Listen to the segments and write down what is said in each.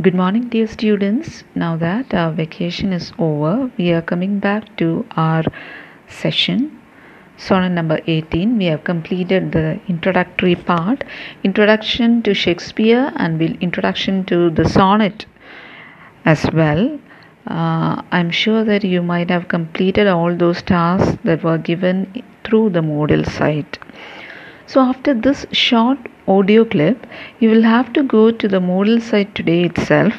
Good morning, dear students. Now that our vacation is over, we are coming back to our session. Sonnet number 18. We have completed the introductory part, introduction to Shakespeare, and we'll introduction to the sonnet as well. Uh, I'm sure that you might have completed all those tasks that were given through the Moodle site. So, after this short audio clip, you will have to go to the Moodle site today itself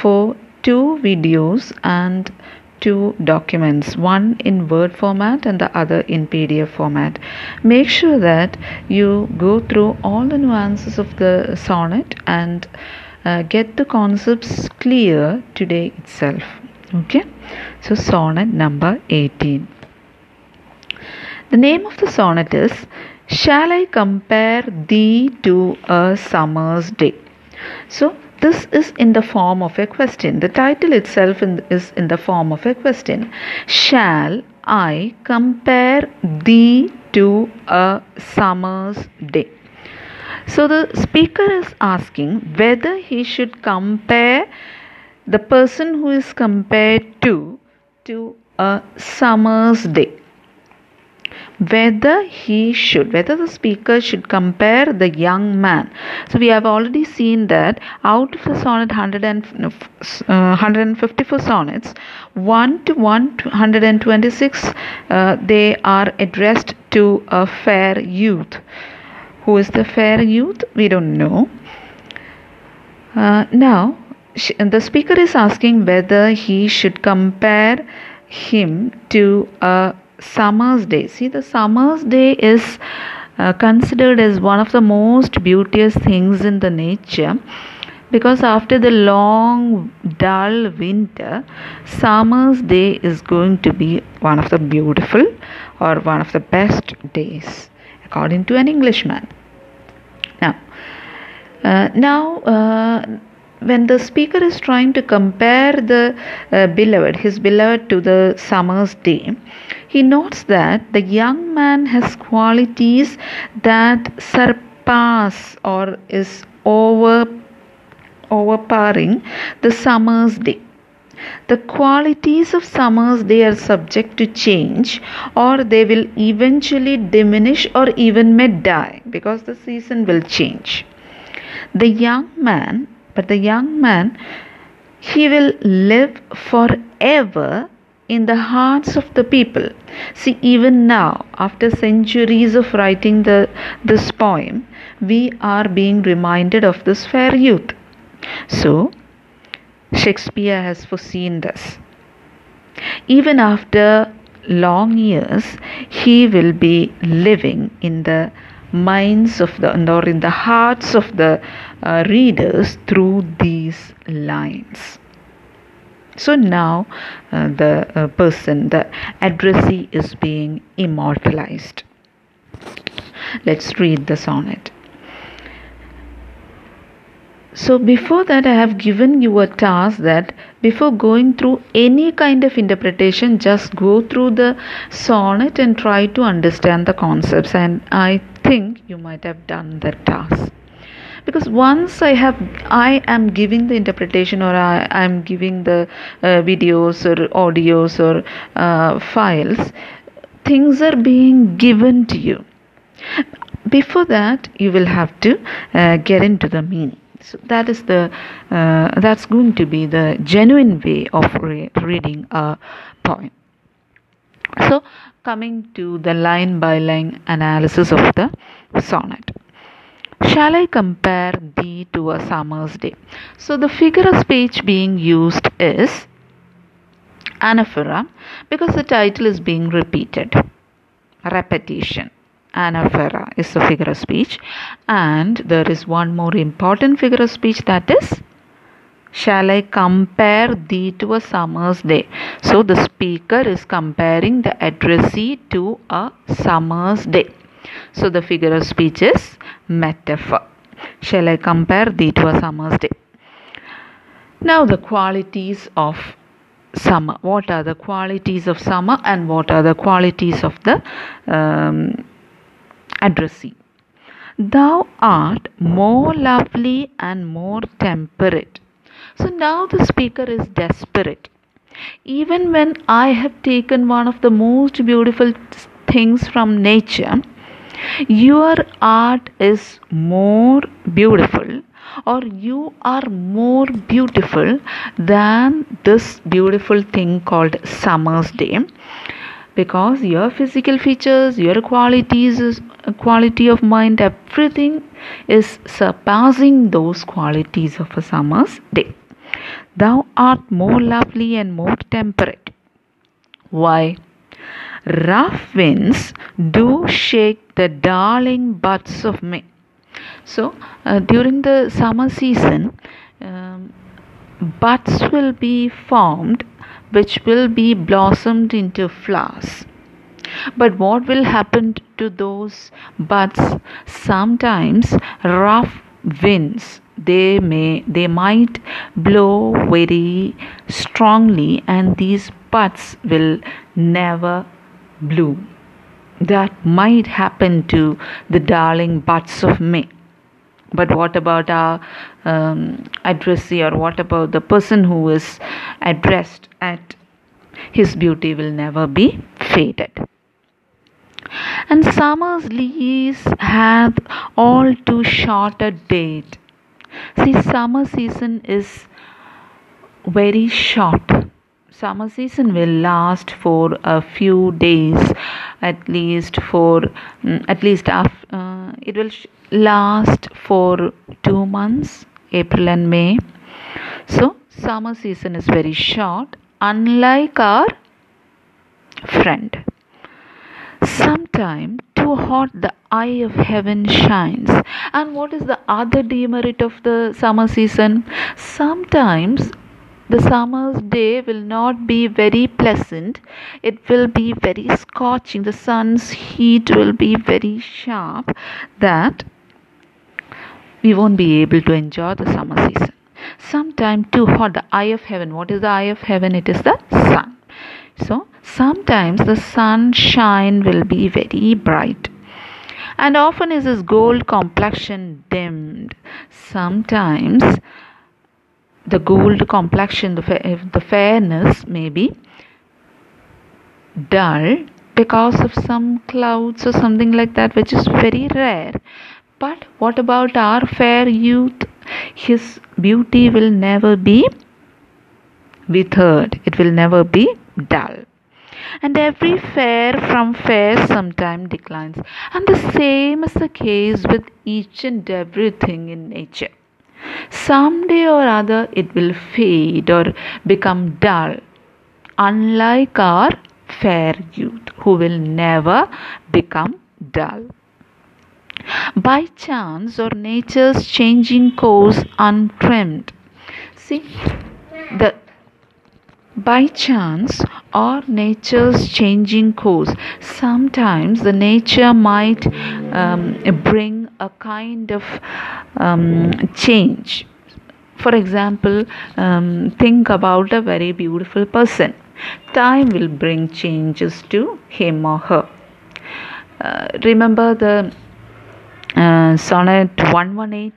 for two videos and two documents, one in Word format and the other in PDF format. Make sure that you go through all the nuances of the sonnet and uh, get the concepts clear today itself. Okay, so sonnet number 18. The name of the sonnet is Shall I compare thee to a summer's day? So, this is in the form of a question. The title itself in, is in the form of a question. Shall I compare thee to a summer's day? So, the speaker is asking whether he should compare the person who is compared to to a summer's day whether he should whether the speaker should compare the young man. So we have already seen that out of the sonnet 100 and, uh, 154 sonnets 1 to 126 uh, they are addressed to a fair youth. Who is the fair youth? We don't know. Uh, now the speaker is asking whether he should compare him to a summer's day. See, the summer's day is uh, considered as one of the most beauteous things in the nature because after the long dull winter summer's day is going to be one of the beautiful or one of the best days according to an englishman now uh, now uh, when the speaker is trying to compare the uh, beloved, his beloved, to the summer's day, he notes that the young man has qualities that surpass or is over overpowering the summer's day. The qualities of summer's they are subject to change or they will eventually diminish or even may die because the season will change. The young man but the young man, he will live forever in the hearts of the people. See, even now, after centuries of writing the, this poem, we are being reminded of this fair youth. So, Shakespeare has foreseen this. Even after long years, he will be living in the minds of the or in the hearts of the uh, readers through these lines so now uh, the uh, person the addressee is being immortalized. Let's read the sonnet. So before that i have given you a task that before going through any kind of interpretation just go through the sonnet and try to understand the concepts. And i think you might have done that task because once i have i am giving the interpretation or i am giving the uh, videos or audios or uh, files things are being given to you. Before that you will have to uh, get into the meaning. So that is the uh, that's going to be the genuine way of re- reading a poem. So coming to the line by line analysis of the sonnet Shall I compare thee to a summer's day? So, the figure of speech being used is anaphora because the title is being repeated. Repetition anaphora is the figure of speech and there is one more important figure of speech that is shall i compare thee to a summer's day so the speaker is comparing the addressee to a summer's day so the figure of speech is metaphor shall i compare thee to a summer's day now the qualities of summer what are the qualities of summer and what are the qualities of the um, addressee. Thou art more lovely and more temperate. So now the speaker is desperate. Even when I have taken one of the most beautiful things from nature, your art is more beautiful or you are more beautiful than this beautiful thing called summer's day. Because your physical features your qualities quality of mind everything is surpassing those qualities of a summer's day. Thou art more lovely and more temperate. Why rough winds do shake the darling buds of may so uh, during the summer season um, buds will be formed which will be blossomed into flowers. But what will happen to those buds? Sometimes rough winds they may they might blow very strongly and these buds will never bloom. That might happen to the darling buds of may. But what about our um, addressee or what about the person who is addressed at his beauty will never be faded. And summer's leaves have all too short a date see summer season is very short. Summer season will last for a few days at least for um, at least after, uh, it will sh- last for 2 months april and may. So summer season is very short unlike our friend. Sometime too hot the eye of heaven shines. And what is the other demerit of the summer season? Sometimes the summer's day will not be very pleasant. It will be very scorching. The sun's heat will be very sharp that we won't be able to enjoy the summer season. Sometime too hot the eye of heaven. What is the eye of heaven? It is the sun so sometimes the sunshine will be very bright and often is his gold complexion dimmed sometimes the gold complexion, the, fa- the fairness may be dull because of some clouds or something like that, which is very rare. But what about our fair youth? His beauty will never be withered, it will never be dull. And every fair from fair sometime declines. And the same is the case with each and everything in nature. Someday or other it will fade or become dull, unlike our fair youth who will never become dull. By chance or nature's changing course untrimmed. See, the by chance or nature's changing course. Sometimes the nature might um, bring a kind of um, change. For example, um, think about a very beautiful person. Time will bring changes to him or her. Uh, remember the uh, sonnet 118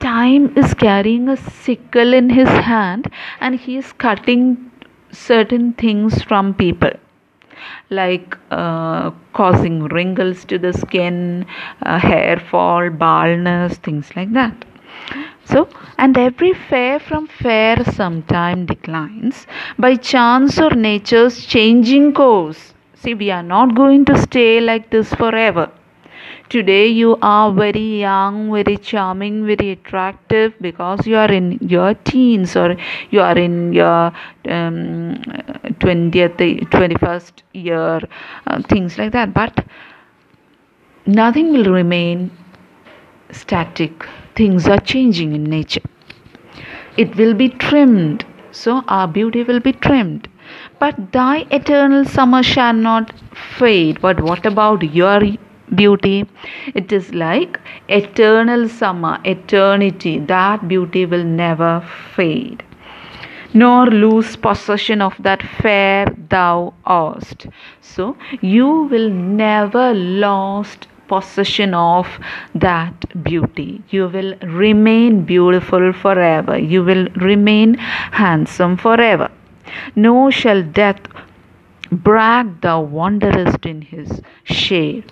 time is carrying a sickle in his hand and he is cutting certain things from people like uh, causing wrinkles to the skin, uh, hair fall, baldness, things like that. So, and every fair from fair sometime declines by chance or nature's changing course. See, we are not going to stay like this forever today you are very young very charming very attractive because you are in your teens or you are in your um, 20th 21st year uh, things like that. But nothing will remain static. Things are changing in nature. It will be trimmed. So our beauty will be trimmed. But thy eternal summer shall not fade. But what about your beauty. It is like eternal summer, eternity. That beauty will never fade, nor lose possession of that fair thou art. So you will never lost possession of that beauty. You will remain beautiful forever. You will remain handsome forever. No shall death brag the wanderest in his shade.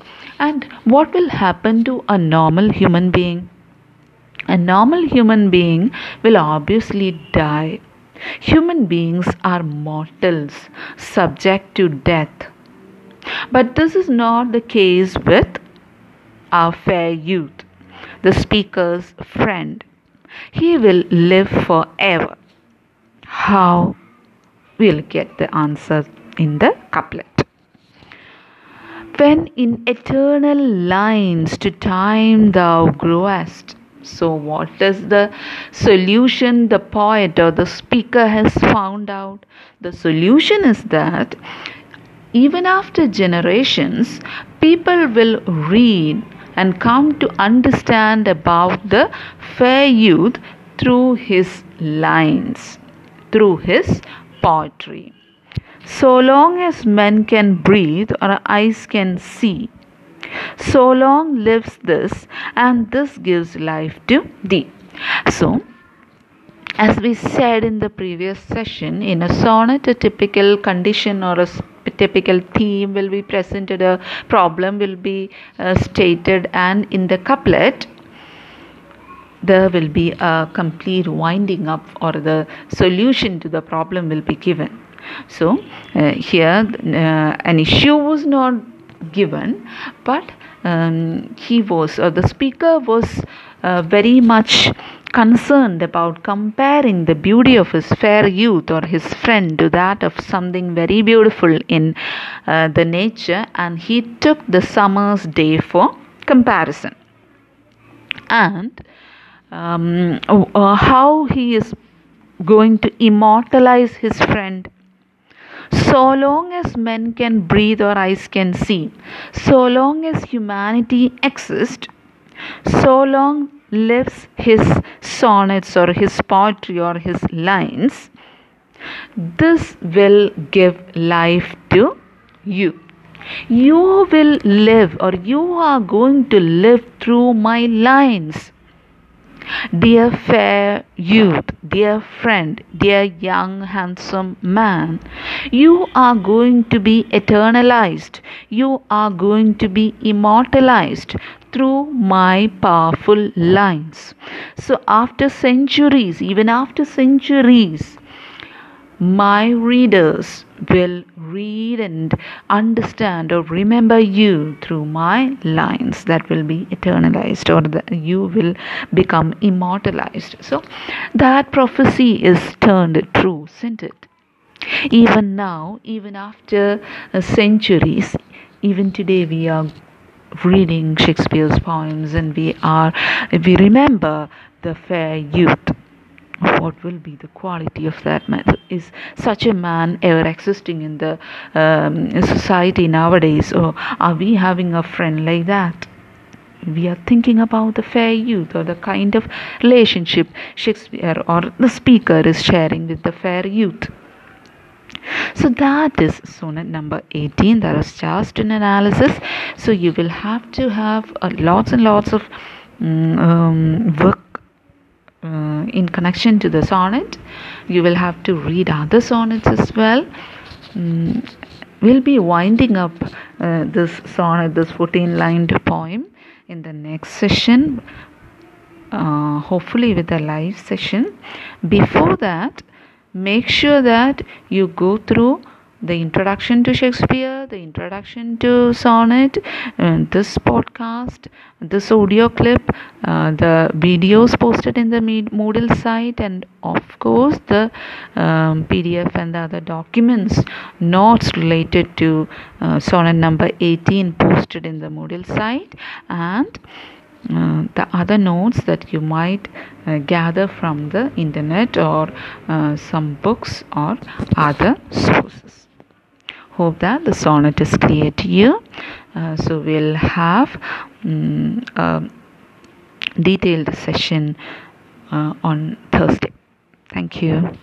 And what will happen to a normal human being? A normal human being will obviously die. Human beings are mortals, subject to death. But this is not the case with our fair youth, the speaker's friend. He will live forever. How? We'll get the answer in the couplet. When in eternal lines to time thou growest. So, what is the solution the poet or the speaker has found out? The solution is that even after generations, people will read and come to understand about the fair youth through his lines, through his poetry. So long as men can breathe or eyes can see, so long lives this, and this gives life to thee. So, as we said in the previous session, in a sonnet, a typical condition or a typical theme will be presented, a problem will be uh, stated, and in the couplet, there will be a complete winding up or the solution to the problem will be given. So, uh, here uh, an issue was not given, but um, he was, or the speaker was uh, very much concerned about comparing the beauty of his fair youth or his friend to that of something very beautiful in uh, the nature, and he took the summer's day for comparison. And um, uh, how he is going to immortalize his friend so long as men can breathe or eyes can see, so long as humanity exists, so long lives his sonnets or his poetry or his lines, this will give life to you. You will live or you are going to live through my lines. Dear fair youth, dear friend, dear young handsome man, you are going to be eternalized. You are going to be immortalized through my powerful lines. So, after centuries, even after centuries, my readers will read and understand or remember you through my lines that will be eternalized or you will become immortalized. So that prophecy is turned true, isn't it? Even now, even after uh, centuries, even today we are reading Shakespeare's poems and we are we remember the fair youth. What will be the quality of that man is such a man ever existing in the um, society nowadays or are we having a friend like that? We are thinking about the fair youth or the kind of relationship shakespeare or the speaker is sharing with the fair youth so that is sonnet number 18 that is just an analysis. So you will have to have uh, lots and lots of mm, um, work uh, in connection to the sonnet. You will have to read other sonnets as well. Mm, we'll be winding up uh, this sonnet this 14 lined poem in the next session uh, hopefully with a live session. Before that make sure that you go through the introduction to Shakespeare, the introduction to sonnet, uh, this podcast, this audio clip, uh, the videos posted in the Moodle site, and of course the um, PDF and the other documents, notes related to uh, sonnet number 18 posted in the Moodle site, and uh, the other notes that you might uh, gather from the internet or uh, some books or other sources. Hope that the sonnet is clear to you. Uh, so we'll have um, a detailed session uh, on thursday. Thank you